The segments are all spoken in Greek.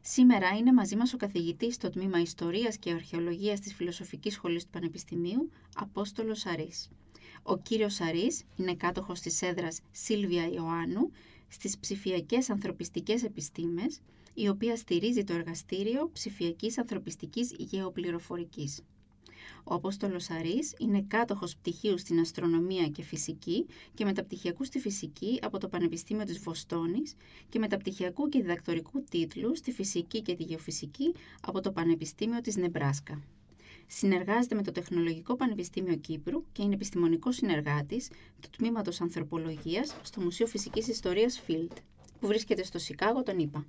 Σήμερα είναι μαζί μας ο καθηγητής στο Τμήμα Ιστορίας και Αρχαιολογίας της Φιλοσοφικής Σχολής του Πανεπιστημίου, Απόστολος Σαρής. Ο κύριος Σαρής είναι κάτοχος της έδρας Σίλβια Ιωάννου στις ψηφιακές ανθρωπιστικές επιστήμες, η οποία στηρίζει το εργαστήριο ψηφιακής ανθρωπιστικής γεωπληροφορικής. Ο Απόστολος Αρής είναι κάτοχος πτυχίου στην αστρονομία και φυσική και μεταπτυχιακού στη φυσική από το Πανεπιστήμιο της Βοστόνης και μεταπτυχιακού και διδακτορικού τίτλου στη φυσική και τη γεωφυσική από το Πανεπιστήμιο της Νεμπράσκα. Συνεργάζεται με το Τεχνολογικό Πανεπιστήμιο Κύπρου και είναι επιστημονικός συνεργάτης του Τμήματος Ανθρωπολογίας στο Μουσείο Φυσικής Ιστορίας Field, που βρίσκεται στο Σικάγο, τον ΗΠΑ.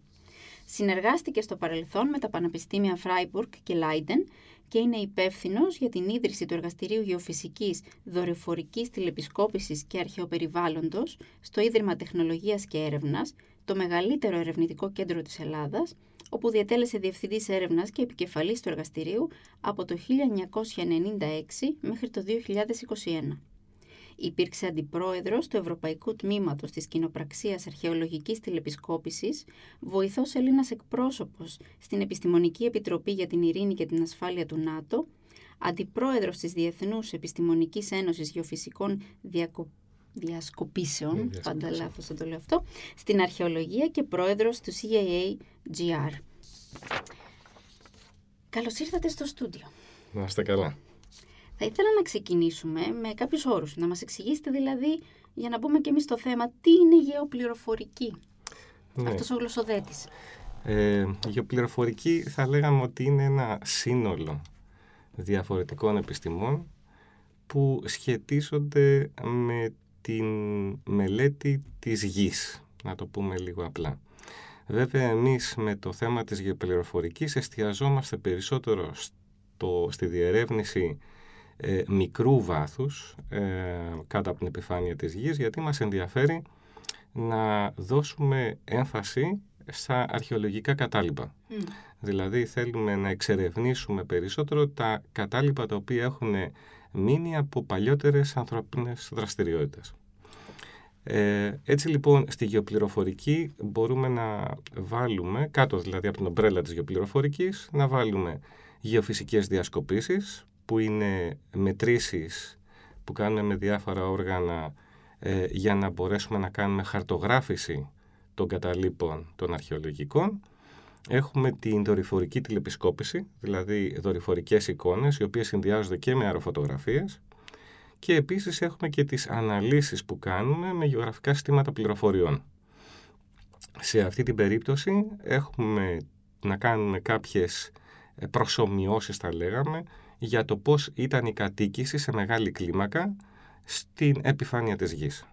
Συνεργάστηκε στο παρελθόν με τα Πανεπιστήμια Φράιμπουργκ και Λάιντεν και είναι υπεύθυνος για την ίδρυση του Εργαστηρίου Γεωφυσικής, Δορυφορικής Τηλεπισκόπησης και Αρχαιοπεριβάλλοντος στο Ίδρυμα Τεχνολογίας και Έρευνας, το μεγαλύτερο ερευνητικό κέντρο της Ελλάδας, όπου διατέλεσε διευθυντής έρευνας και επικεφαλής του εργαστηρίου από το 1996 μέχρι το 2021. Υπήρξε αντιπρόεδρος του Ευρωπαϊκού Τμήματος της Κοινοπραξίας Αρχαιολογικής Τηλεπισκόπησης, βοηθός Έλληνας εκπρόσωπος στην Επιστημονική Επιτροπή για την Ειρήνη και την Ασφάλεια του ΝΑΤΟ, αντιπρόεδρος της Διεθνούς Επιστημονικής Ένωσης Γεωφυσικών Διακοπών διασκοπήσεων, πάντα λάθος θα το λέω αυτό, στην αρχαιολογία και πρόεδρος του CAA-GR. Καλώς ήρθατε στο στούντιο. Να είστε καλά. Θα ήθελα να ξεκινήσουμε με κάποιους όρους, να μας εξηγήσετε δηλαδή, για να μπούμε και εμείς στο θέμα, τι είναι γεωπληροφορική, ναι. αυτός ο γλωσσοδέτης. Ε, γεωπληροφορική θα λέγαμε ότι είναι ένα σύνολο διαφορετικών επιστημών που σχετίζονται με την μελέτη της γης, να το πούμε λίγο απλά. Βέβαια, εμείς με το θέμα της γεωπληροφορικής εστιαζόμαστε περισσότερο στο, στη διερεύνηση ε, μικρού βάθους ε, κάτω από την επιφάνεια της γης, γιατί μας ενδιαφέρει να δώσουμε έμφαση στα αρχαιολογικά κατάλοιπα. Δηλαδή θέλουμε να εξερευνήσουμε περισσότερο τα κατάλοιπα τα οποία έχουν μείνει από παλιότερες ανθρώπινες δραστηριότητες. Ε, έτσι λοιπόν στη γεωπληροφορική μπορούμε να βάλουμε, κάτω δηλαδή από την ομπρέλα της γεωπληροφορικής, να βάλουμε γεωφυσικές διασκοπήσεις που είναι μετρήσεις που κάνουμε με διάφορα όργανα ε, για να μπορέσουμε να κάνουμε χαρτογράφηση των καταλήπων των αρχαιολογικών. Έχουμε την δορυφορική τηλεπισκόπηση, δηλαδή δορυφορικές εικόνες, οι οποίες συνδυάζονται και με αεροφωτογραφίες. Και επίσης έχουμε και τις αναλύσεις που κάνουμε με γεωγραφικά συστήματα πληροφοριών. Σε αυτή την περίπτωση έχουμε να κάνουμε κάποιες προσωμιώσεις, θα λέγαμε, για το πώς ήταν η κατοίκηση σε μεγάλη κλίμακα στην επιφάνεια της γης.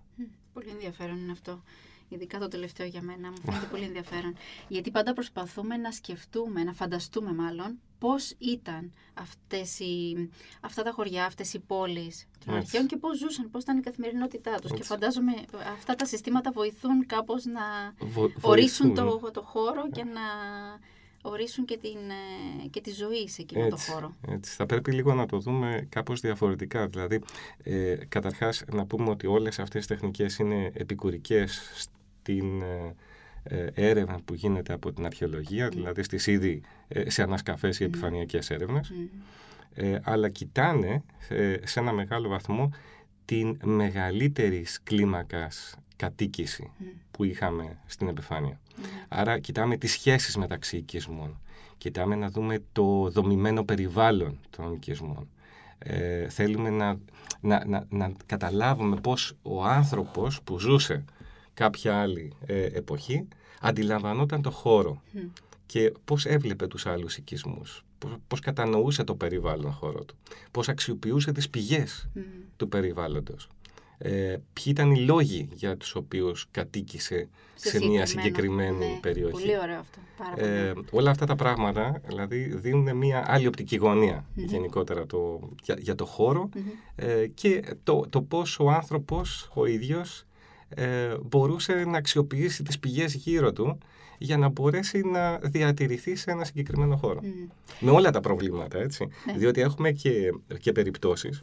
Πολύ ενδιαφέρον είναι αυτό. Ειδικά το τελευταίο για μένα μου φαίνεται πολύ ενδιαφέρον. Γιατί πάντα προσπαθούμε να σκεφτούμε, να φανταστούμε μάλλον, πώς ήταν αυτές οι, αυτά τα χωριά, αυτές οι πόλεις των αρχαίων και πώς ζούσαν, πώς ήταν η καθημερινότητά τους. Και φαντάζομαι αυτά τα συστήματα βοηθούν κάπως να ορίσουν το, το χώρο και να ορίσουν και, την, ε, και τη ζωή σε εκείνο το χώρο. Έτσι. Θα πρέπει λίγο να το δούμε κάπως διαφορετικά. Δηλαδή, ε, καταρχάς να πούμε ότι όλες αυτές οι τεχνικές είναι επικουρικές στην ε, ε, έρευνα που γίνεται από την αρχαιολογία, δηλαδή στις ήδη σε ανασκαφές ή επιφανειακές έρευνες, αλλά κοιτάνε σε ένα μεγάλο βαθμό την μεγαλύτερη κλίμακας κατοίκηση που είχαμε στην επιφάνεια. Άρα κοιτάμε τις σχέσεις μεταξύ οικισμών. Κοιτάμε να δούμε το δομημένο περιβάλλον των οικισμών. Ε, θέλουμε να, να, να, να καταλάβουμε πώς ο άνθρωπος που ζούσε κάποια άλλη ε, εποχή αντιλαμβανόταν το χώρο και πώς έβλεπε τους άλλους οικισμούς, πώς, πώς κατανοούσε το περιβάλλον χώρο του, πώς αξιοποιούσε τις πηγές του περιβάλλοντος. Ε, ποιοι ήταν οι λόγοι για τους οποίους κατοίκησε σε, μια συγκεκριμένη ναι, περιοχή; Πολύ ωραίο αυτό. Πάρα Ε, πολύ. όλα αυτά τα πράγματα δηλαδή δίνουν μια άλλη οπτική γωνία γενικότερα το, για, για το χώρο Μμμ. ε, και το, το πώς ο άνθρωπος ο ίδιος ε, μπορούσε να αξιοποιήσει τις πηγές γύρω του για να μπορέσει να διατηρηθεί σε ένα συγκεκριμένο χώρο. Μμ. Με όλα τα προβλήματα, έτσι. Ναι. Διότι έχουμε και, και περιπτώσεις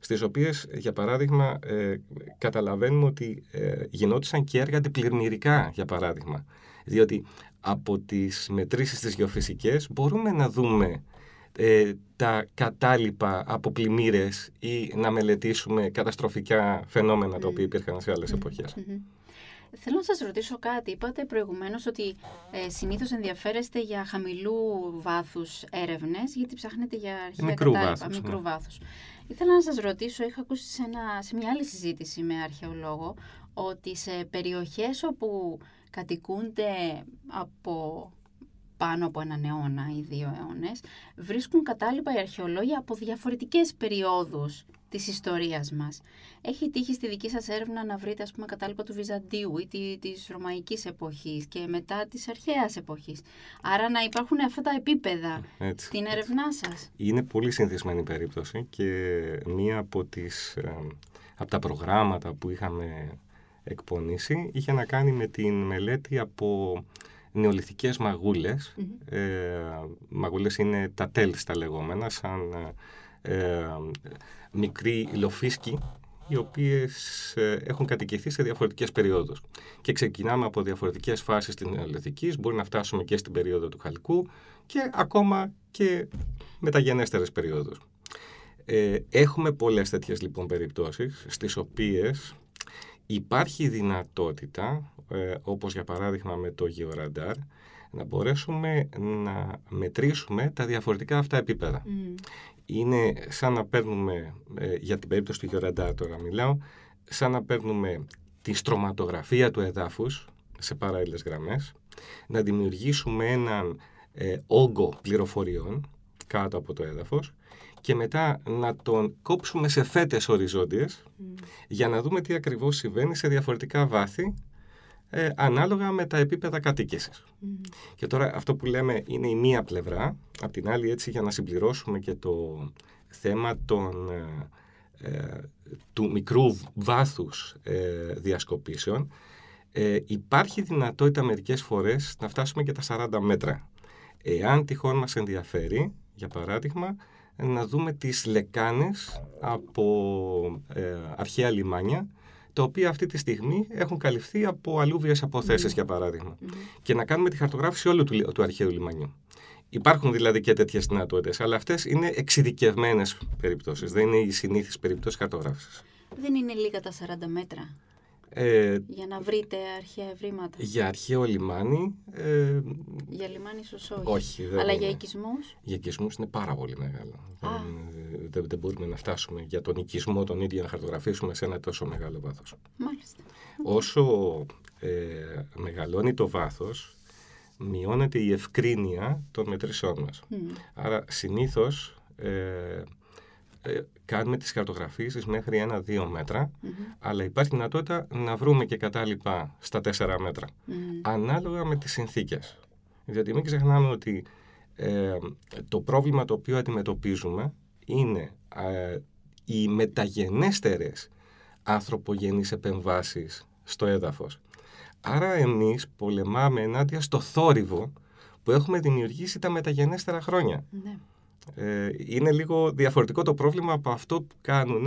στις οποίες, για παράδειγμα, ε, καταλαβαίνουμε ότι ε, γινόντουσαν και έργα αντιπλημμυρικά, για παράδειγμα. Διότι από τις μετρήσεις της γεωφυσικές μπορούμε να δούμε ε, τα κατάλοιπα από πλημμύρες ή να μελετήσουμε καταστροφικά φαινόμενα τα οποία υπήρχαν σε άλλες εποχές. Μμμ. Θέλω να σας ρωτήσω κάτι. Είπατε προηγουμένως ότι ε, συνήθως ενδιαφέρεστε για χαμηλού βάθους έρευνες, γιατί ψάχνετε για αρχαία Μικρού κατάλοιπα, βάθους, μικρού ναι. βάθους. Ήθελα να σας ρωτήσω, είχα ακούσει σε, ένα, σε μια άλλη συζήτηση με αρχαιολόγο, ότι σε περιοχές όπου κατοικούνται από πάνω από έναν αιώνα ή δύο αιώνες, βρίσκουν κατάλοιπα οι αρχαιολόγοι από διαφορετικές περιόδους της ιστορίας μας. Έχει τύχει στη δική σας έρευνα να βρείτε ας πούμε κατάλοιπα του Βυζαντίου ή τη- της Ρωμαϊκής εποχής και μετά της αρχαίας εποχής. Άρα να υπάρχουν αυτά τα επίπεδα Έτσι. στην έρευνά σας. Είναι πολύ συνηθισμένη περίπτωση και μία από, τις, ε, από τα προγράμματα που είχαμε εκπονήσει είχε να κάνει με την μελέτη από νεολιθικές μαγούλες. Μμμ. Ε, μαγούλες είναι τα τέλς τα λεγόμενα, σαν ε, ε, μικροί λοφίσκοι οι οποίες ε, έχουν κατοικηθεί σε διαφορετικές περιόδους. Και ξεκινάμε από διαφορετικές φάσεις της νεολιθικής, μπορεί να φτάσουμε και στην περίοδο του Χαλκού και ακόμα και μεταγενέστερες περιόδους. Ε, έχουμε πολλές τέτοιες λοιπόν περιπτώσεις στις οποίες υπάρχει δυνατότητα, ε, όπως για παράδειγμα με το γεωραντάρ, να μπορέσουμε να μετρήσουμε τα διαφορετικά αυτά επίπεδα. Μμ. Είναι σαν να παίρνουμε, ε, για την περίπτωση του γεωραντάρ τώρα μιλάω, σαν να παίρνουμε τη στρωματογραφία του εδάφους σε παράλληλες γραμμές, να δημιουργήσουμε έναν ε, όγκο πληροφοριών κάτω από το έδαφος και μετά να τον κόψουμε σε φέτες οριζόντιες Μμ. για να δούμε τι ακριβώς συμβαίνει σε διαφορετικά βάθη ε, ανάλογα με τα επίπεδα κατοίκησης. Μμ. Και τώρα αυτό που λέμε είναι η μία πλευρά, απ' την άλλη έτσι για να συμπληρώσουμε και το θέμα των, ε, ε, του μικρού βάθους ε, διασκοπήσεων, ε, υπάρχει δυνατότητα μερικές φορές να φτάσουμε και τα 40 μέτρα. Εάν τυχόν μας ενδιαφέρει, για παράδειγμα, να δούμε τις λεκάνες από ε, αρχαία λιμάνια, τα οποία αυτή τη στιγμή έχουν καλυφθεί από αλούβιες αποθέσεις, για παράδειγμα Μμ. και να κάνουμε τη χαρτογράφηση όλου του, λι- του αρχαίου λιμανιού. Υπάρχουν δηλαδή και τέτοιες δυνατότητες, αλλά αυτές είναι εξειδικευμένες περιπτώσεις, δεν είναι οι συνήθεις περιπτώσεις χαρτογράφησης. Δεν είναι λίγα τα 40 μέτρα Ε, για να βρείτε αρχαία ευρήματα; για αρχαίο λιμάνι, ε, Για λιμάνι ίσως όχι. όχι. Δεν Αλλά είναι. για οικισμούς; Για οικισμούς είναι πάρα πολύ μεγάλο. Α. Δεν, δεν, δεν μπορούμε να φτάσουμε για τον οικισμό τον ίδιο να χαρτογραφήσουμε σε ένα τόσο μεγάλο βάθος. Μάλιστα. Όσο ε, μεγαλώνει το βάθος, μειώνεται η ευκρίνεια των μετρήσεών μας. Μμ. Άρα συνήθως ε, ε, κάνουμε τις χαρτογραφίσεις μέχρι ένα-δύο μέτρα, Μμμ. αλλά υπάρχει δυνατότητα να βρούμε και κατάλοιπα στα τέσσερα μέτρα, Μμ. ανάλογα με τις συνθήκες. Διότι μην ξεχνάμε ότι ε, το πρόβλημα το οποίο αντιμετωπίζουμε είναι ε, οι μεταγενέστερες ανθρωπογενείς επεμβάσεις στο έδαφος. Άρα εμείς πολεμάμε ενάντια στο θόρυβο που έχουμε δημιουργήσει τα μεταγενέστερα χρόνια. Ναι. Ε, είναι λίγο διαφορετικό το πρόβλημα από αυτό που κάνουν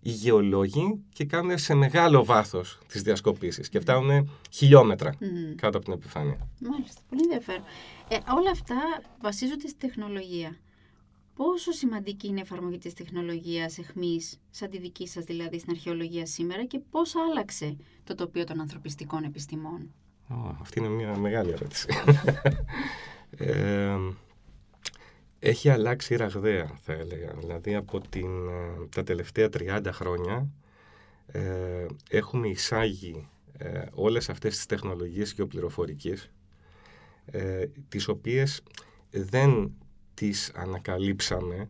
οι γεωλόγοι και κάνουν σε μεγάλο βάθος τις διασκοπήσεις και φτάνουν χιλιόμετρα Μμ. κάτω από την επιφάνεια. Μάλιστα, πολύ ενδιαφέρον. Ε, όλα αυτά βασίζονται στη τεχνολογία. Πόσο σημαντική είναι η εφαρμογή της τεχνολογίας εχμής, σαν τη δική σας δηλαδή στην αρχαιολογία σήμερα και πώς άλλαξε το τοπίο των ανθρωπιστικών επιστημών; Ω, αυτή είναι μια μεγάλη ερώτηση. Ε, έχει αλλάξει ραγδαία, θα έλεγα. Δηλαδή, από την, ε, τα τελευταία 30 χρόνια ε, έχουμε εισάγει ε, όλες αυτές τις τεχνολογίες γεωπληροφορικής, ε, τις οποίες δεν τις ανακαλύψαμε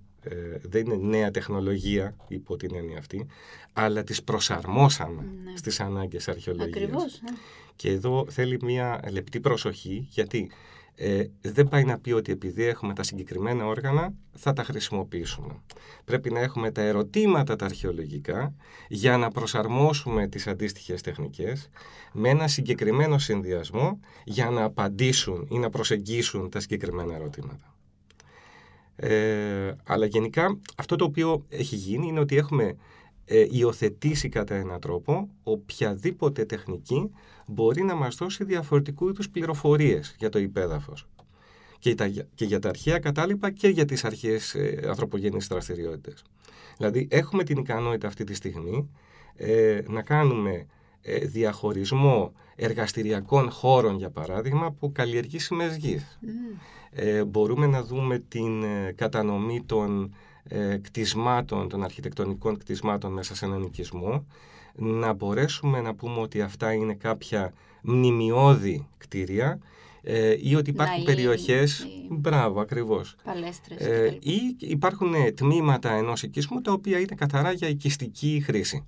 δεν είναι νέα τεχνολογία υπό την έννοια αυτή, αλλά τις προσαρμόσαμε Ναι. στις ανάγκες αρχαιολογίας. Ακριβώς. ναι. Και εδώ θέλει μια λεπτή προσοχή, γιατί ε, δεν πάει να πει ότι επειδή έχουμε τα συγκεκριμένα όργανα θα τα χρησιμοποιήσουμε. Πρέπει να έχουμε τα ερωτήματα τα αρχαιολογικά για να προσαρμόσουμε τις αντίστοιχες τεχνικές με ένα συγκεκριμένο συνδυασμό για να απαντήσουν ή να προσεγγίσουν τα συγκεκριμένα ερωτήματα. Ε, αλλά γενικά αυτό το οποίο έχει γίνει είναι ότι έχουμε ε, υιοθετήσει κατά έναν τρόπο οποιαδήποτε τεχνική μπορεί να μας δώσει διαφορετικού είδους πληροφορίες για το υπέδαφος και, τα, και για τα αρχαία κατάλοιπα και για τις αρχαίες ε, ανθρωπογενείς δραστηριότητες. Δηλαδή έχουμε την ικανότητα αυτή τη στιγμή ε, να κάνουμε ε, διαχωρισμό εργαστηριακών χώρων για παράδειγμα από καλλιεργήσιμες γης. Μμ. Ε, μπορούμε να δούμε την ε, κατανομή των ε, κτισμάτων, των αρχιτεκτονικών κτισμάτων μέσα σε έναν οικισμό, να μπορέσουμε να πούμε ότι αυτά είναι κάποια μνημειώδη κτίρια ε, ή ότι υπάρχουν Ναοί, περιοχές... ή- Μπράβο, ακριβώς. Παλέστρες. Ε, κτλ. ή υπάρχουν ε, τμήματα ενός οικισμού τα οποία είναι καθαρά για οικιστική χρήση.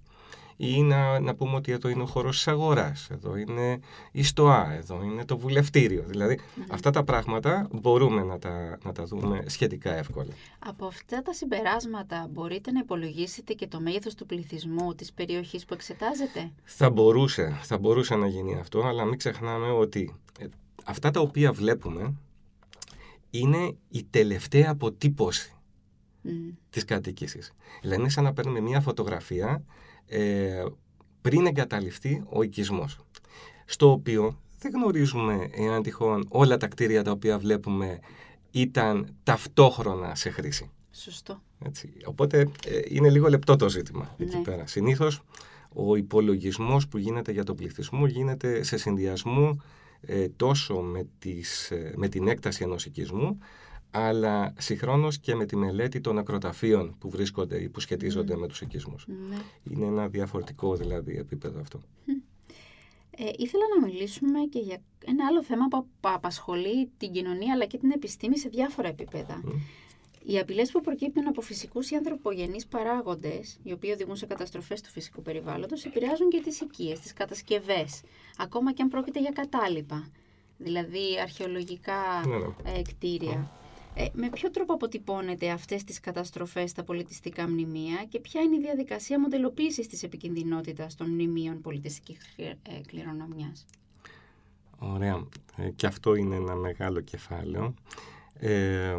Ή να, να πούμε ότι εδώ είναι ο χώρος της αγοράς, εδώ είναι η ΣΤΟΑ, εδώ είναι το βουλευτήριο. Δηλαδή αυτά τα πράγματα μπορούμε να τα, να τα δούμε σχετικά εύκολα. Από αυτά τα συμπεράσματα μπορείτε να υπολογίσετε και το μέγεθος του πληθυσμού της περιοχής που εξετάζετε; Θα μπορούσε, θα μπορούσε να γίνει αυτό, αλλά μην ξεχνάμε ότι ε, αυτά τα οποία βλέπουμε είναι η τελευταία αποτύπωση Μμ. της κατοίκησης. Δηλαδή είναι σαν να παίρνουμε μια φωτογραφία ε, πριν εγκαταλειφθεί ο οικισμός. Στο οποίο δεν γνωρίζουμε εάν τυχόν όλα τα κτίρια τα οποία βλέπουμε ήταν ταυτόχρονα σε χρήση. Σωστό. Έτσι. Οπότε ε, είναι λίγο λεπτό το ζήτημα εκεί Ναι. πέρα. Συνήθως ο υπολογισμός που γίνεται για τον πληθυσμό γίνεται σε συνδυασμό ε, τόσο με, τις, ε, με την έκταση ενός οικισμού αλλά συγχρόνως και με τη μελέτη των ακροταφείων που βρίσκονται ή που σχετίζονται με τους οικισμούς. Ναι. Είναι ένα διαφορετικό δηλαδή επίπεδο αυτό. Ε, ήθελα να μιλήσουμε και για ένα άλλο θέμα που απα- απασχολεί την κοινωνία αλλά και την επιστήμη σε διάφορα επίπεδα. Μμ. Οι απειλές που προκύπτουν από φυσικούς ή ανθρωπογενείς παράγοντες, οι οποίοι οδηγούν σε καταστροφές του φυσικού περιβάλλοντος, επηρεάζουν και τις οικίες, τις κατασκευές, ακόμα και αν πρόκειται για κατάλοιπα, δηλαδή αρχαιολογικά Ναι, ναι. ε, κτίρια. Ε, με ποιο τρόπο αποτυπώνεται αυτές τις καταστροφές στα πολιτιστικά μνημεία και ποια είναι η διαδικασία μοντελοποίησης της επικινδυνότητας των μνημείων πολιτιστικής ε, κληρονομιάς; Ωραία. Ε, και αυτό είναι ένα μεγάλο κεφάλαιο. Ε,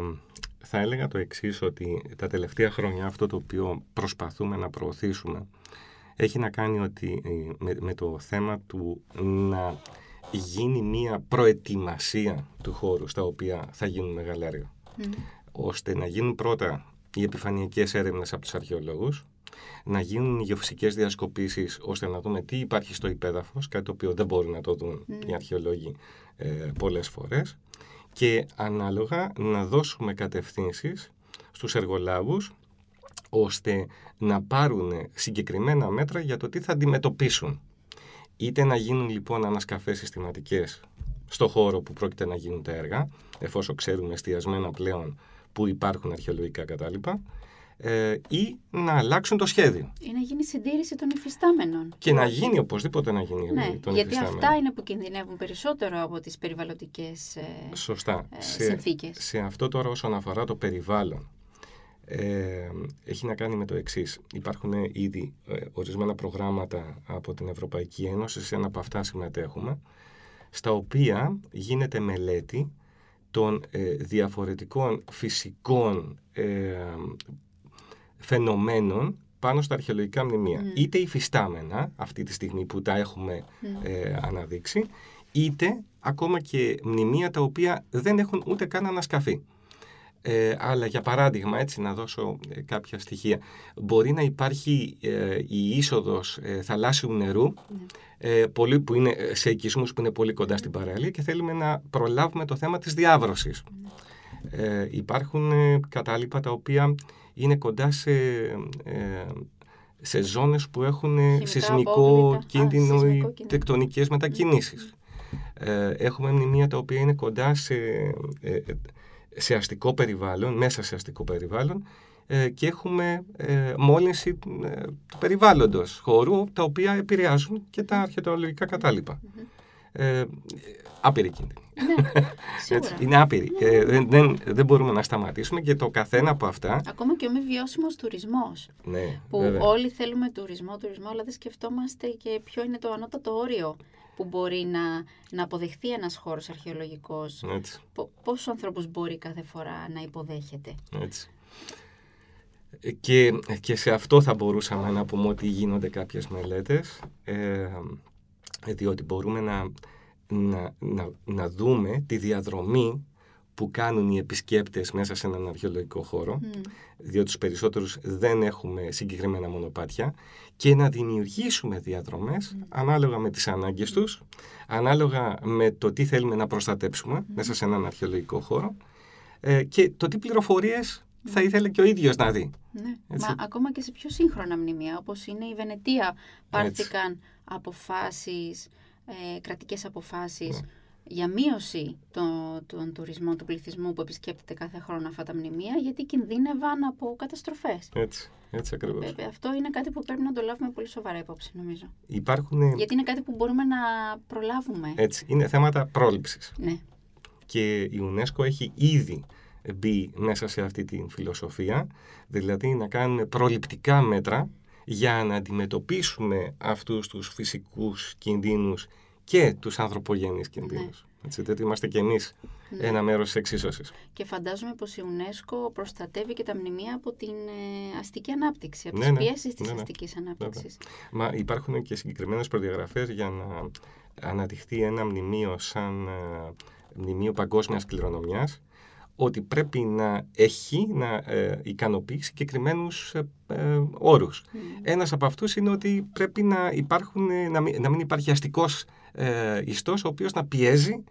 θα έλεγα το εξής ότι τα τελευταία χρόνια αυτό το οποίο προσπαθούμε να προωθήσουμε έχει να κάνει ότι, ε, με, με το θέμα του να γίνει μία προετοιμασία του χώρου στα οποία θα γίνουν μεγαλέργα. Ώστε να γίνουν πρώτα οι επιφανειακές έρευνες από τους αρχαιολόγους, να γίνουν οι γεωφυσικές διασκοπήσεις ώστε να δούμε τι υπάρχει στο υπέδαφος, κάτι το οποίο δεν μπορούν να το δουν οι αρχαιολόγοι ε, πολλές φορές και ανάλογα να δώσουμε κατευθύνσεις στους εργολάβους ώστε να πάρουν συγκεκριμένα μέτρα για το τι θα αντιμετωπίσουν. Είτε να γίνουν λοιπόν ανασκαφές συστηματικές στο χώρο που πρόκειται να γίνουν τα έργα, εφόσον ξέρουμε εστιασμένα πλέον που υπάρχουν αρχαιολογικά κατάλοιπα, ε, ή να αλλάξουν το σχέδιο. Ή να γίνει συντήρηση των υφιστάμενων. Και να γίνει οπωσδήποτε να γίνει Ναι, τον γιατί υφιστάμενο. αυτά είναι που κινδυνεύουν περισσότερο από τις περιβαλλοντικές ε, Σωστά. ε, σε, συνθήκες. σε αυτό τώρα όσον αφορά το περιβάλλον, ε, έχει να κάνει με το εξής. Υπάρχουν ήδη ε, ορισμένα προγράμματα από την Ευρωπαϊκή Ένωση, σε ένα από αυτά συμμετέχουμε, στα οποία γίνεται μελέτη των ε, διαφορετικών φυσικών ε, φαινομένων πάνω στα αρχαιολογικά μνημεία. Είτε υφιστάμενα, αυτή τη στιγμή που τα έχουμε ε, αναδείξει, είτε ακόμα και μνημεία τα οποία δεν έχουν ούτε καν ανασκαφεί. Ε, αλλά για παράδειγμα, έτσι να δώσω ε, κάποια στοιχεία, μπορεί να υπάρχει ε, η είσοδος ε, θαλάσσιου νερού ε, πολύ, που είναι ε, σε οικισμούς που είναι πολύ κοντά στην παραλία και θέλουμε να προλάβουμε το θέμα της διάβρωσης. Ε, υπάρχουν ε, κατάλοιπα τα οποία είναι κοντά σε, ε, σε ζώνες που έχουν ε, Χημικά σεισμικό απόβλητα. Α, κίνδυνο σεισμικό ή κίνδυνο. τεκτονικές μετακινήσεις. Ε, έχουμε μνημεία τα οποία είναι κοντά σε ε, ε, σε αστικό περιβάλλον, μέσα σε αστικό περιβάλλον ε, και έχουμε ε, μόλυνση ε, του περιβάλλοντος χώρου τα οποία επηρεάζουν και τα αρχαιολογικά κατάλοιπα. Ε, άπειρη κίνδυνη. Ναι, Έτσι, είναι άπειρη. Ε, δεν, δεν, δεν μπορούμε να σταματήσουμε και το καθένα από αυτά. Ακόμα και ο μη βιώσιμος τουρισμός. Ναι, Που βέβαια. όλοι θέλουμε τουρισμό, τουρισμό, αλλά δεν σκεφτόμαστε και ποιο είναι το ανώτατο όριο που μπορεί να, να αποδεχθεί ένας χώρος αρχαιολογικός. Έτσι, Πο- Πόσους ανθρώπους μπορεί κάθε φορά να υποδέχεται; έτσι. Ε, Και, και σε αυτό θα μπορούσαμε να πούμε ότι γίνονται κάποιες μελέτες, ε, διότι μπορούμε να, να, να, να δούμε τη διαδρομή που κάνουν οι επισκέπτες μέσα σε έναν αρχαιολογικό χώρο, Μμ. διότι τους περισσότερους δεν έχουμε συγκεκριμένα μονοπάτια και να δημιουργήσουμε διαδρομές ανάλογα με τις ανάγκες τους, ανάλογα με το τι θέλουμε να προστατέψουμε μέσα σε έναν αρχαιολογικό χώρο ε, και το τι πληροφορίες θα ήθελε και ο ίδιος να δει. Ναι. Έτσι. Μα ακόμα και σε πιο σύγχρονα μνημεία, όπως είναι η Βενετία, πάρθηκαν αποφάσεις, ε, κρατικές αποφάσεις Ναι. Για μείωση το- των τουρισμών, του πληθυσμού που επισκέπτεται κάθε χρόνο αυτά τα μνημεία, γιατί κινδύνευαν από καταστροφές. Έτσι, έτσι ακριβώς. Βέβαια, αυτό είναι κάτι που πρέπει να το λάβουμε πολύ σοβαρά υπόψη, νομίζω. Υπάρχουν, Γιατί είναι κάτι που μπορούμε να προλάβουμε. έτσι, είναι θέματα πρόληψης. Ναι. και η UNESCO έχει ήδη μπει μέσα σε αυτή την φιλοσοφία, δηλαδή να κάνουμε προληπτικά μέτρα για να αντιμετωπίσουμε αυτούς τους φυσικούς κινδύνους και τους ανθρωπογενείς κινδύνους. Έτσι, διότι είμαστε και εμείς Ναι. ένα μέρος της εξίσωσης. Και φαντάζομαι πως η UNESCO προστατεύει και τα μνημεία από την ε, αστική ανάπτυξη, από Ναι, τις ναι. πιέσεις της Ναι, ναι. αστικής ανάπτυξης. Μα υπάρχουν και συγκεκριμένες προδιαγραφές για να αναδειχθεί ένα μνημείο σαν ε, μνημείο παγκόσμιας κληρονομιάς ότι πρέπει να έχει, να ε, ικανοποιεί συγκεκριμένους ε, ε, όρους. Μμ. Ένας από αυτούς είναι ότι πρέπει να, υπάρχουν, ε, να, μην, να μην υπάρχει αστικός ε, ιστός ο οποίος να πιέζει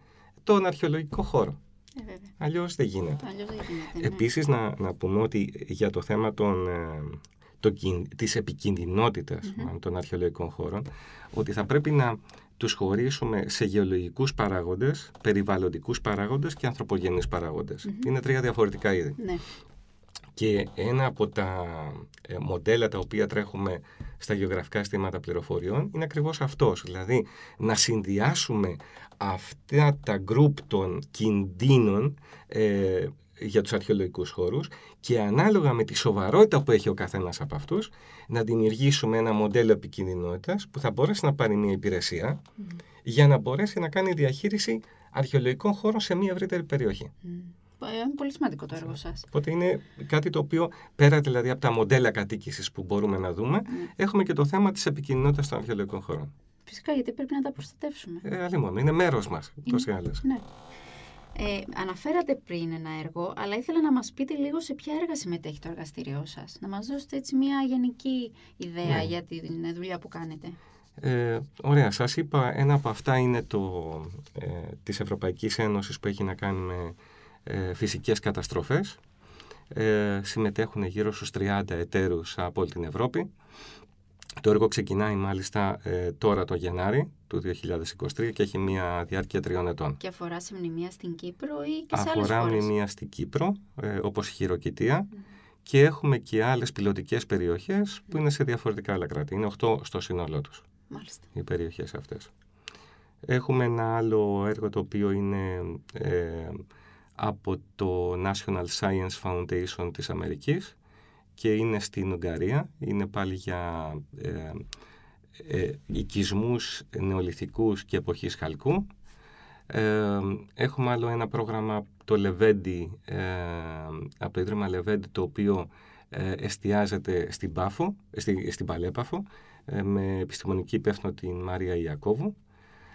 τον αρχαιολογικό χώρο. Ε, βέβαια. Αλλιώς δεν γίνεται. Αλλιώς δεν γίνεται. ναι. Επίσης να, να πούμε ότι για το θέμα των, ε, το, κιν- της επικινδυνότητας μάλλον, των αρχαιολογικών χώρων ότι θα πρέπει να τους χωρίσουμε σε γεωλογικούς παράγοντες, περιβαλλοντικούς παράγοντες και ανθρωπογενείς παράγοντες. Είναι τρία διαφορετικά είδη. Ναι. Και ένα από τα ε, μοντέλα τα οποία τρέχουμε στα γεωγραφικά συστήματα πληροφοριών είναι ακριβώς αυτός. Δηλαδή να συνδυάσουμε αυτά τα γκρουπ των κινδύνων ε, για τους αρχαιολογικούς χώρους και ανάλογα με τη σοβαρότητα που έχει ο καθένας από αυτούς να δημιουργήσουμε ένα μοντέλο επικινδυνότητας που θα μπορέσει να πάρει μια υπηρεσία για να μπορέσει να κάνει διαχείριση αρχαιολογικών χώρων σε μια ευρύτερη περιοχή. Μμ. Ε, Είναι πολύ σημαντικό το έργο σας. Οπότε είναι κάτι το οποίο πέρα δηλαδή από τα μοντέλα κατοίκησης που μπορούμε να δούμε, έχουμε και το θέμα της επικοινωνίας των αρχαιολογικών χώρων. Φυσικά γιατί πρέπει να τα προστατεύσουμε. Ε, αλλήμον, είναι μέρος μας, ούτως ή άλλως. Ναι. Ε, αναφέρατε πριν ένα έργο, αλλά ήθελα να μας πείτε λίγο σε ποια έργα συμμετέχει το εργαστήριό σας. Να μας δώσετε έτσι μια γενική ιδέα Ναι. για τη δουλειά που κάνετε. Ε, ωραία, σας είπα, ένα από αυτά είναι το ε, της Ευρωπαϊκής Ένωσης που έχει να κάνει με ε, φυσικές καταστροφές. Ε, συμμετέχουν γύρω στους 30 εταίρους από όλη την Ευρώπη. Το έργο ξεκινάει μάλιστα ε, τώρα το Γενάρη του 2023 και έχει μια διάρκεια τριών ετών. Και αφορά σε μνημεία στην Κύπρο ή και σε άλλες Αφορά χώρες; μνημεία στην Κύπρο, ε, όπως η Χειροκητία και έχουμε και άλλες πιλωτικές περιοχές που είναι σε διαφορετικά άλλα κράτη. Είναι 8 στο σύνολό τους Μάλιστα. οι περιοχές αυτές. Έχουμε ένα άλλο έργο το οποίο είναι ε, από το National Science Foundation της Αμερικής και είναι στην Ουγγαρία. Είναι πάλι για ε, ε, οικισμούς νεολιθικούς και εποχής χαλκού. Ε, έχουμε άλλο ένα πρόγραμμα, το Λεβέντι, ε, από το Ίδρυμα Λεβέντι, το οποίο ε, εστιάζεται στην, Πάφο, στη, στην Παλέπαφο, ε, με επιστημονική υπεύθυνο την Μάρια Ιακώβου.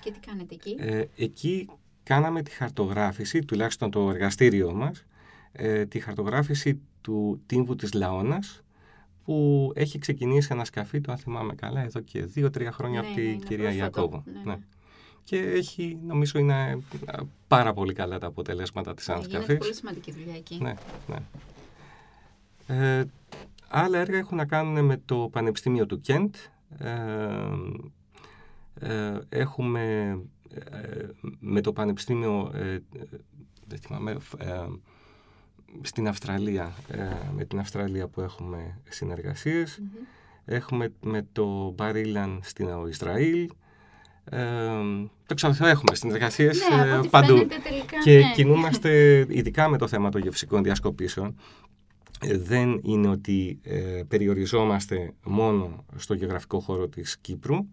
Και τι κάνετε εκεί; Ε, εκεί κάναμε τη χαρτογράφηση, τουλάχιστον το εργαστήριό μας, ε, τη χαρτογράφηση του τύμβου της Λαώνας, που έχει ξεκινήσει ένα σκαφί, το αν θυμάμαι καλά, εδώ και δύο-τρία χρόνια Ναι, από ναι, την είναι κυρία πρόσφατο. Ιακώβου. Ναι, Ναι. ναι. Και έχει, νομίζω, είναι ε, πάρα πολύ καλά τα αποτελέσματα της Ναι, ένας γίνεται σκαφής. πολύ σημαντική δουλειά εκεί. Ναι, ναι. Ε, άλλα έργα έχουν να κάνουν με το Πανεπιστήμιο του Κέντ. Ε, ε, έχουμε ε, με το Πανεπιστήμιο, ε, δεν θυμάμαι, ε, στην Αυστραλία, με την Αυστραλία που έχουμε Έχουμε με το Μπαρίλαν στην Ισραήλ. Ε, το ξέρω, έχουμε συνεργασίες ναι, παντού. Τελικά, και ναι. κινούμαστε ειδικά με το θέμα των γευσικών διασκοπήσεων. δεν είναι ότι περιοριζόμαστε μόνο στο γεωγραφικό χώρο της Κύπρου,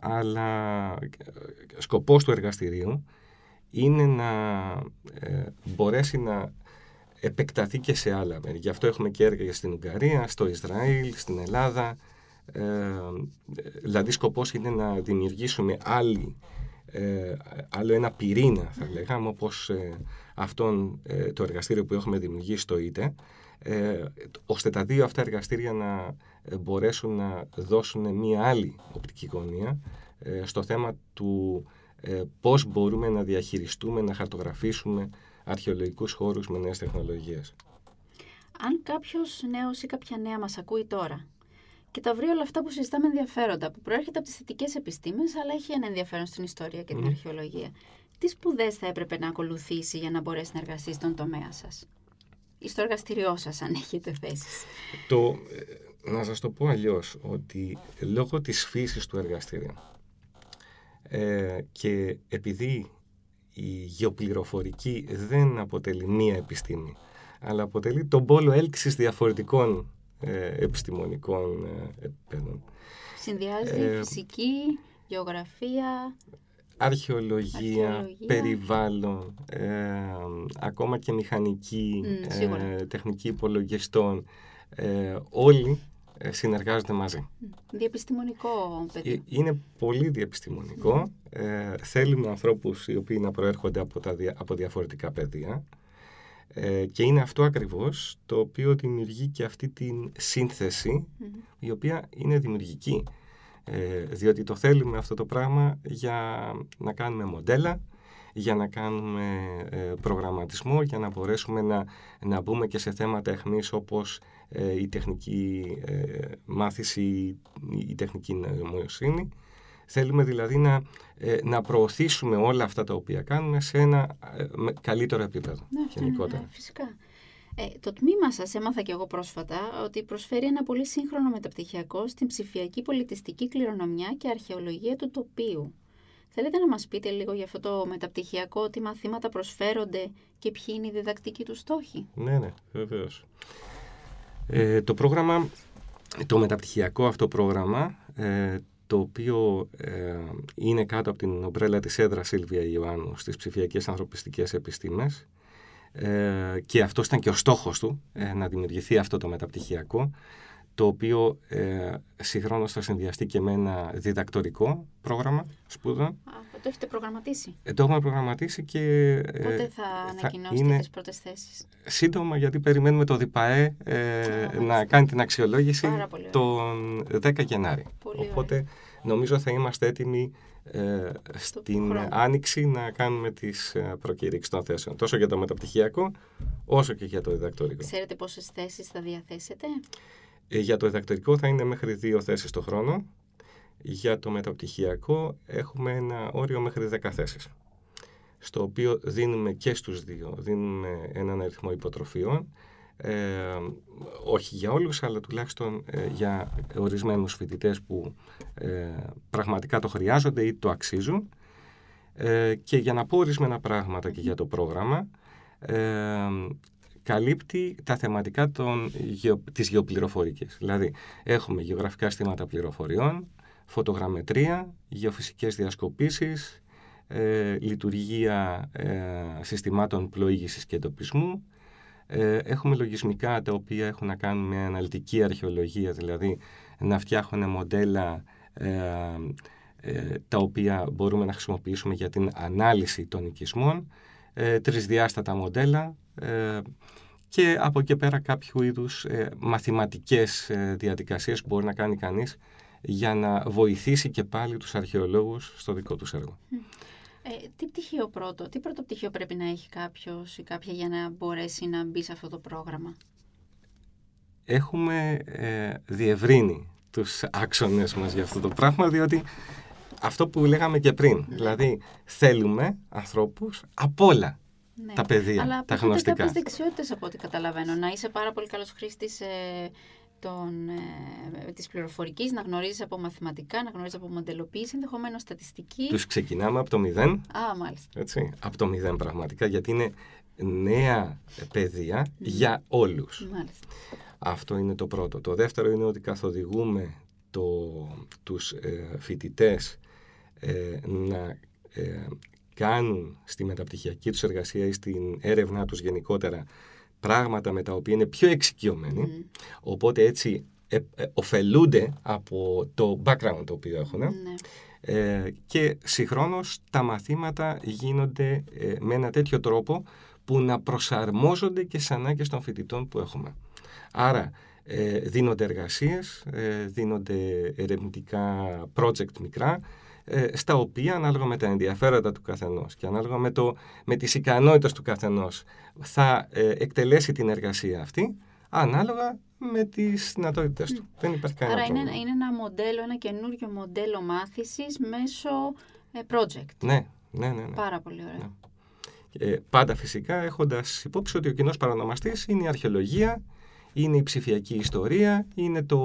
αλλά σκοπός του εργαστηρίου είναι να μπορέσει να επεκταθεί και σε άλλα μέρη. Γι' αυτό έχουμε και έργα στην Ουγγαρία, στο Ισραήλ, στην Ελλάδα. Ε, δηλαδή σκοπός είναι να δημιουργήσουμε άλλη, ε, άλλο ένα πυρήνα θα λέγαμε όπως ε, αυτόν ε, το εργαστήριο που έχουμε δημιουργήσει στο ΙΤΕ ε, ώστε τα δύο αυτά εργαστήρια να μπορέσουν να δώσουν μία άλλη οπτική γωνία στο θέμα του πώς μπορούμε να διαχειριστούμε, να χαρτογραφήσουμε αρχαιολογικούς χώρους με νέες τεχνολογίες. Αν κάποιος νέος ή κάποια νέα μας ακούει τώρα και τα βρει όλα αυτά που συζητάμε ενδιαφέροντα, που προέρχεται από τις θετικές επιστήμες, αλλά έχει ένα ενδιαφέρον στην ιστορία και την αρχαιολογία, τι σπουδές θα έπρεπε να ακολουθήσει για να μπορέσει να εργαστεί στον τομέα σας; Ή στο εργαστηριό σας, αν έχετε θέσεις. Το, ε, να σας το πω αλλιώς, ότι λόγω της φύσης του εργαστηρίου ε, και επειδή η γεωπληροφορική δεν αποτελεί μία επιστήμη, αλλά αποτελεί τον πόλο έλξης διαφορετικών ε, επιστημονικών ε, επίπεδων. Συνδυάζει ε, φυσική, γεωγραφία, αρχαιολογία, περιβάλλον, ακόμα και μηχανική, τεχνική υπολογιστών. Όλοι ε, συνεργάζονται μαζί. Διεπιστημονικό παιδί. Ε, είναι πολύ διεπιστημονικό. Ε, θέλουμε ανθρώπους οι οποίοι να προέρχονται από, τα, από διαφορετικά πεδία ε, και είναι αυτό ακριβώς το οποίο δημιουργεί και αυτή την συνθεση η οποία είναι δημιουργική. Ε, διότι το θέλουμε αυτό το πράγμα για να κάνουμε μοντέλα, για να κάνουμε προγραμματισμό, για να μπορέσουμε να, να μπούμε και σε θέματα εχμής όπως ε, η τεχνική ε, μάθηση, η τεχνική νοημοσύνη. Θέλουμε δηλαδή να, ε, να προωθήσουμε όλα αυτά τα οποία κάνουμε σε ένα καλύτερο επίπεδο ναι, γενικότερα. Ναι, φυσικά. Ε, το τμήμα σας έμαθα και εγώ πρόσφατα ότι προσφέρει ένα πολύ σύγχρονο μεταπτυχιακό στην ψηφιακή πολιτιστική κληρονομιά και αρχαιολογία του τοπίου. Θέλετε να μας πείτε λίγο για αυτό το μεταπτυχιακό, τι μαθήματα προσφέρονται και ποιοι είναι οι διδακτικοί του στόχοι; Ναι, ναι, βεβαίως. Ε, το πρόγραμμα, το μεταπτυχιακό αυτό πρόγραμμα, ε, το οποίο ε, είναι κάτω από την ομπρέλα της έδρας Σίλβια Ιωάννου στις ψηφιακές ανθρωπιστικές επιστήμες και αυτός ήταν και ο στόχος του, να δημιουργηθεί αυτό το μεταπτυχιακό το οποίο ε, συγχρόνως θα συνδυαστεί και με ένα διδακτορικό πρόγραμμα σπούδων. Α, το έχετε προγραμματίσει. Ε, το έχουμε προγραμματίσει και... Ε, Πότε θα ανακοινώσετε είναι τις πρώτες θέσεις; Σύντομα, γιατί περιμένουμε το ΔΙΠΑΕ ε, να κάνει την αξιολόγηση τον 10 Γενάρη. Πολύ Οπότε νομίζω θα είμαστε έτοιμοι ε, στην Άνοιξη να κάνουμε τις ε, προκήρυξεις των θέσεων. Τόσο για το μεταπτυχιακό, όσο και για το διδακτορικό. Ξέρετε πόσες θέσεις θα διαθέσετε; Ε, για το διδακτορικό θα είναι μέχρι δύο θέσεις το χρόνο. Για το μεταπτυχιακό έχουμε ένα όριο μέχρι δέκα θέσεις. Στο οποίο δίνουμε και στους δύο, δίνουμε έναν αριθμό υποτροφίων. Ε, όχι για όλους, αλλά τουλάχιστον ε, για ορισμένους φοιτητές που ε, πραγματικά το χρειάζονται ή το αξίζουν. Ε, και για να πω ορισμένα πράγματα και για το πρόγραμμα, καλύπτει τα θεματικά των, της γεωπληροφορικής. Δηλαδή, έχουμε γεωγραφικά στήματα πληροφοριών, φωτογραμμετρία, γεωφυσικές διασκοπήσεις, ε, λειτουργία ε, συστημάτων πλοήγησης και εντοπισμού. Ε, έχουμε λογισμικά τα οποία έχουν να κάνουν με αναλυτική αρχαιολογία, δηλαδή να φτιάχνουν μοντέλα ε, ε, τα οποία μπορούμε να χρησιμοποιήσουμε για την ανάλυση των οικισμών, τρισδιάστατα μοντέλα, και από εκεί πέρα κάποιου είδους ε, μαθηματικές ε, διαδικασίες που μπορεί να κάνει κανείς για να βοηθήσει και πάλι τους αρχαιολόγους στο δικό τους έργο. Ε, τι πτυχίο πρώτο, τι πρώτο πτυχίο πρέπει να έχει κάποιος ή κάποια για να μπορέσει να μπει σε αυτό το πρόγραμμα; Έχουμε ε, διευρύνει τους άξονες μας για αυτό το πράγμα, διότι αυτό που λέγαμε και πριν, δηλαδή θέλουμε ανθρώπους από όλα Ναι. τα πεδία, Αλλά τα απαιτούνται γνωστικά. κάποιες δεξιότητες από ό,τι καταλαβαίνω. Να είσαι πάρα πολύ καλός χρήστης ε, των, ε, της πληροφορικής, να γνωρίζεις από μαθηματικά, να γνωρίζεις από μοντελοποίηση, ενδεχομένως στατιστική. Τους ξεκινάμε από το μηδέν, Α, μάλιστα. έτσι, από το μηδέν πραγματικά, γιατί είναι νέα παιδεία για όλους. μάλιστα. Αυτό είναι το πρώτο. Το δεύτερο είναι ότι καθοδηγούμε το, τους ε, φοιτητές ε, να ε, κάνουν στη μεταπτυχιακή τους εργασία ή στην έρευνά τους γενικότερα πράγματα με τα οποία είναι πιο εξοικειωμένοι. Μμ. Οπότε έτσι ε, ε, ωφελούνται από το background το οποίο έχουν. Ναι. Ε, και συγχρόνως τα μαθήματα γίνονται ε, με ένα τέτοιο τρόπο που να προσαρμόζονται και στις ανάγκες των φοιτητών που έχουμε. Άρα ε, δίνονται εργασίες, ε, δίνονται ερευνητικά project μικρά, ε, στα οποία ανάλογα με τα ενδιαφέροντα του καθενός και ανάλογα με, το, με τις ικανότητες του καθενός θα ε, εκτελέσει την εργασία αυτή ανάλογα με τις δυνατότητες του. Δεν υπάρχει κανένα Άρα είναι, πρόβλημα. είναι ένα μοντέλο, ένα καινούριο μοντέλο μάθησης μέσω ε, project. Ναι, ναι, ναι. ναι. Πάρα πολύ ωραία. Ναι. Ε, πάντα φυσικά έχοντας υπόψη ότι ο κοινός παρονομαστής είναι η αρχαιολογία, είναι η ψηφιακή ιστορία, είναι το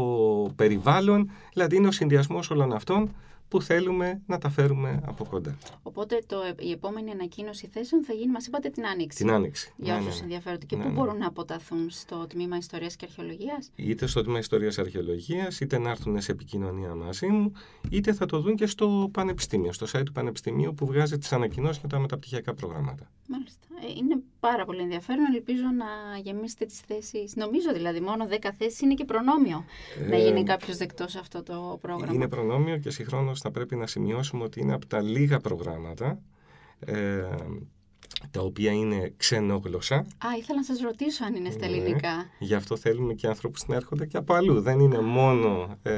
περιβάλλον, δηλαδή είναι ο συνδυασμός όλων αυτών που θέλουμε να τα φέρουμε από κοντά. Οπότε το, η επόμενη ανακοίνωση θέσεων θα γίνει, μας είπατε, την Άνοιξη. Την άνοιξη. Για Ναι, όσους ναι, ναι. ενδιαφέρονται. Και Ναι, πού ναι. μπορούν να αποταθούν στο τμήμα Ιστορίας και Αρχαιολογίας; Είτε στο τμήμα Ιστορίας Αρχαιολογίας, είτε να έρθουν σε επικοινωνία μαζί μου, είτε θα το δουν και στο Πανεπιστήμιο, στο site του Πανεπιστημίου που βγάζει τις ανακοινώσεις για τα μεταπτυχιακά προγράμματα. Μάλιστα. Ε, Είναι πάρα πολύ ενδιαφέρον. Ελπίζω να γεμίσετε τις θέσεις. Νομίζω δηλαδή μόνο 10 θέσεις είναι και προνόμιο να Ε, γίνει κάποιος δεκτός σε αυτό το πρόγραμμα. Είναι προνόμιο και συγχρόνως θα πρέπει να σημειώσουμε ότι είναι από τα λίγα προγράμματα ε, τα οποία είναι ξενόγλωσσα. Α, ήθελα να σας ρωτήσω αν είναι στα Ναι. ελληνικά. Γι' αυτό θέλουμε και ανθρώπους να έρχονται και από αλλού. Δεν είναι μόνο ε,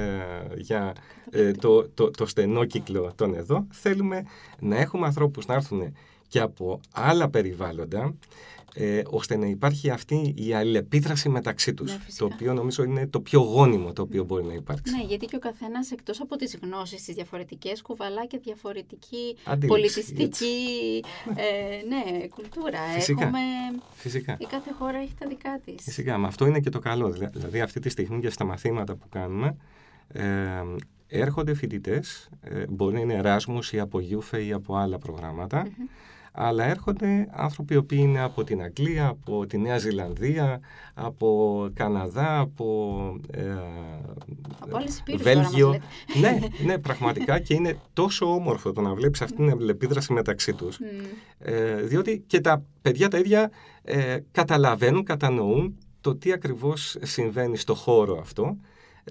για ε, το, το, το στενό κύκλο των εδώ. Θέλουμε να έχουμε ανθρώπους να έρθουν και από άλλα περιβάλλοντα ε, ώστε να υπάρχει αυτή η αλληλεπίδραση μεταξύ τους. Ναι, φυσικά. το οποίο νομίζω είναι το πιο γόνιμο το οποίο μπορεί να υπάρξει. Ναι, γιατί και ο καθένας εκτός από τις γνώσεις, τις διαφορετικές, κουβαλά και διαφορετική Αντίληψη, πολιτιστική ε, ναι, κουλτούρα. Φυσικά. Έχουμε. Φυσικά. Η κάθε χώρα έχει τα δικά της. Φυσικά, με αυτό είναι και το καλό. Δηλα- Δηλαδή, αυτή τη στιγμή και στα μαθήματα που κάνουμε, ε, έρχονται φοιτητές, ε, μπορεί να είναι Εράσμους ή από Γιούφε ή από άλλα προγράμματα, αλλά έρχονται άνθρωποι οι οποίοι είναι από την Αγγλία, από τη Νέα Ζηλανδία, από Καναδά, από ε, Από άλλες υπήρους τώρα μας Βέλγιο. λέτε. ναι, ναι, πραγματικά και είναι τόσο όμορφο το να βλέπεις αυτή την αλληλεπίδραση μεταξύ τους. Μμ. Ε, διότι και τα παιδιά τα ίδια ε, καταλαβαίνουν, κατανοούν το τι ακριβώς συμβαίνει στο χώρο αυτό,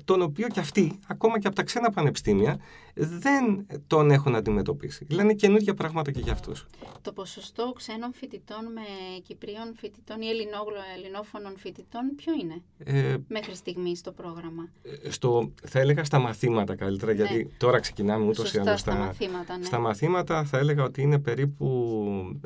τον οποίο και αυτοί, ακόμα και από τα ξένα πανεπιστήμια, δεν τον έχουν αντιμετωπίσει. Λένε καινούργια πράγματα και για αυτούς. Το ποσοστό ξένων φοιτητών με Κυπρίων φοιτητών ή ελληνόγλω, ελληνόφωνων φοιτητών ποιο είναι Ε, μέχρι στιγμής στο πρόγραμμα; στο, θα έλεγα στα μαθήματα καλύτερα, Ναι. γιατί τώρα ξεκινάμε ούτως ή Σωστά, άλλως στα μαθήματα, ναι. Στα μαθήματα θα έλεγα ότι είναι περίπου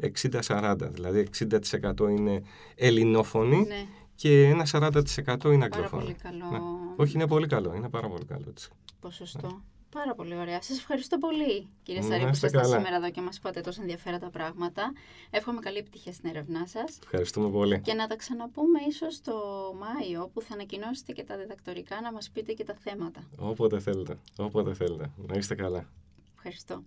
60-40, δηλαδή 60% είναι ελληνόφωνοι Ναι, και ένα 40% είναι πάρα αγγλόφωνοι. πολύ καλό Ναι. Όχι, είναι πολύ καλό, είναι πάρα πολύ καλό. Έτσι. ποσοστό. Πάρα πολύ ωραία. Σας ευχαριστώ πολύ, κύριε Να Σαρή, που είστε ήσασταν καλά. σήμερα εδώ και μας είπατε τόσο ενδιαφέροντα πράγματα. Εύχομαι καλή επιτυχία στην έρευνά σας. Ευχαριστούμε πολύ. Και να τα ξαναπούμε ίσως το Μάιο που θα ανακοινώσετε και τα διδακτορικά να μας πείτε και τα θέματα. Όποτε θέλετε, όποτε θέλετε. Να είστε καλά. Ευχαριστώ.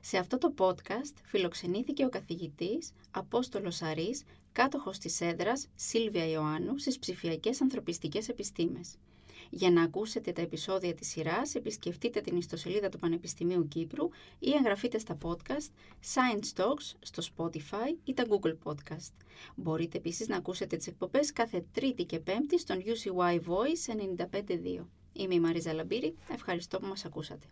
Σε αυτό το podcast φιλοξενήθηκε ο καθηγητής Απόστολος Αρής, κάτοχος της έδρας Σίλβια Ιωάννου στις ψηφιακές ανθρωπιστικές επιστήμες. Για να ακούσετε τα επεισόδια της σειράς, επισκεφτείτε την ιστοσελίδα του Πανεπιστημίου Κύπρου ή εγγραφείτε στα podcast Science Talks στο Spotify ή τα Google Podcast. Μπορείτε επίσης να ακούσετε τις εκπομπές κάθε Τρίτη και Πέμπτη στον UCY Voice 95.2. Είμαι η Μαρίζα Λαμπύρη. Ευχαριστώ που μας ακούσατε.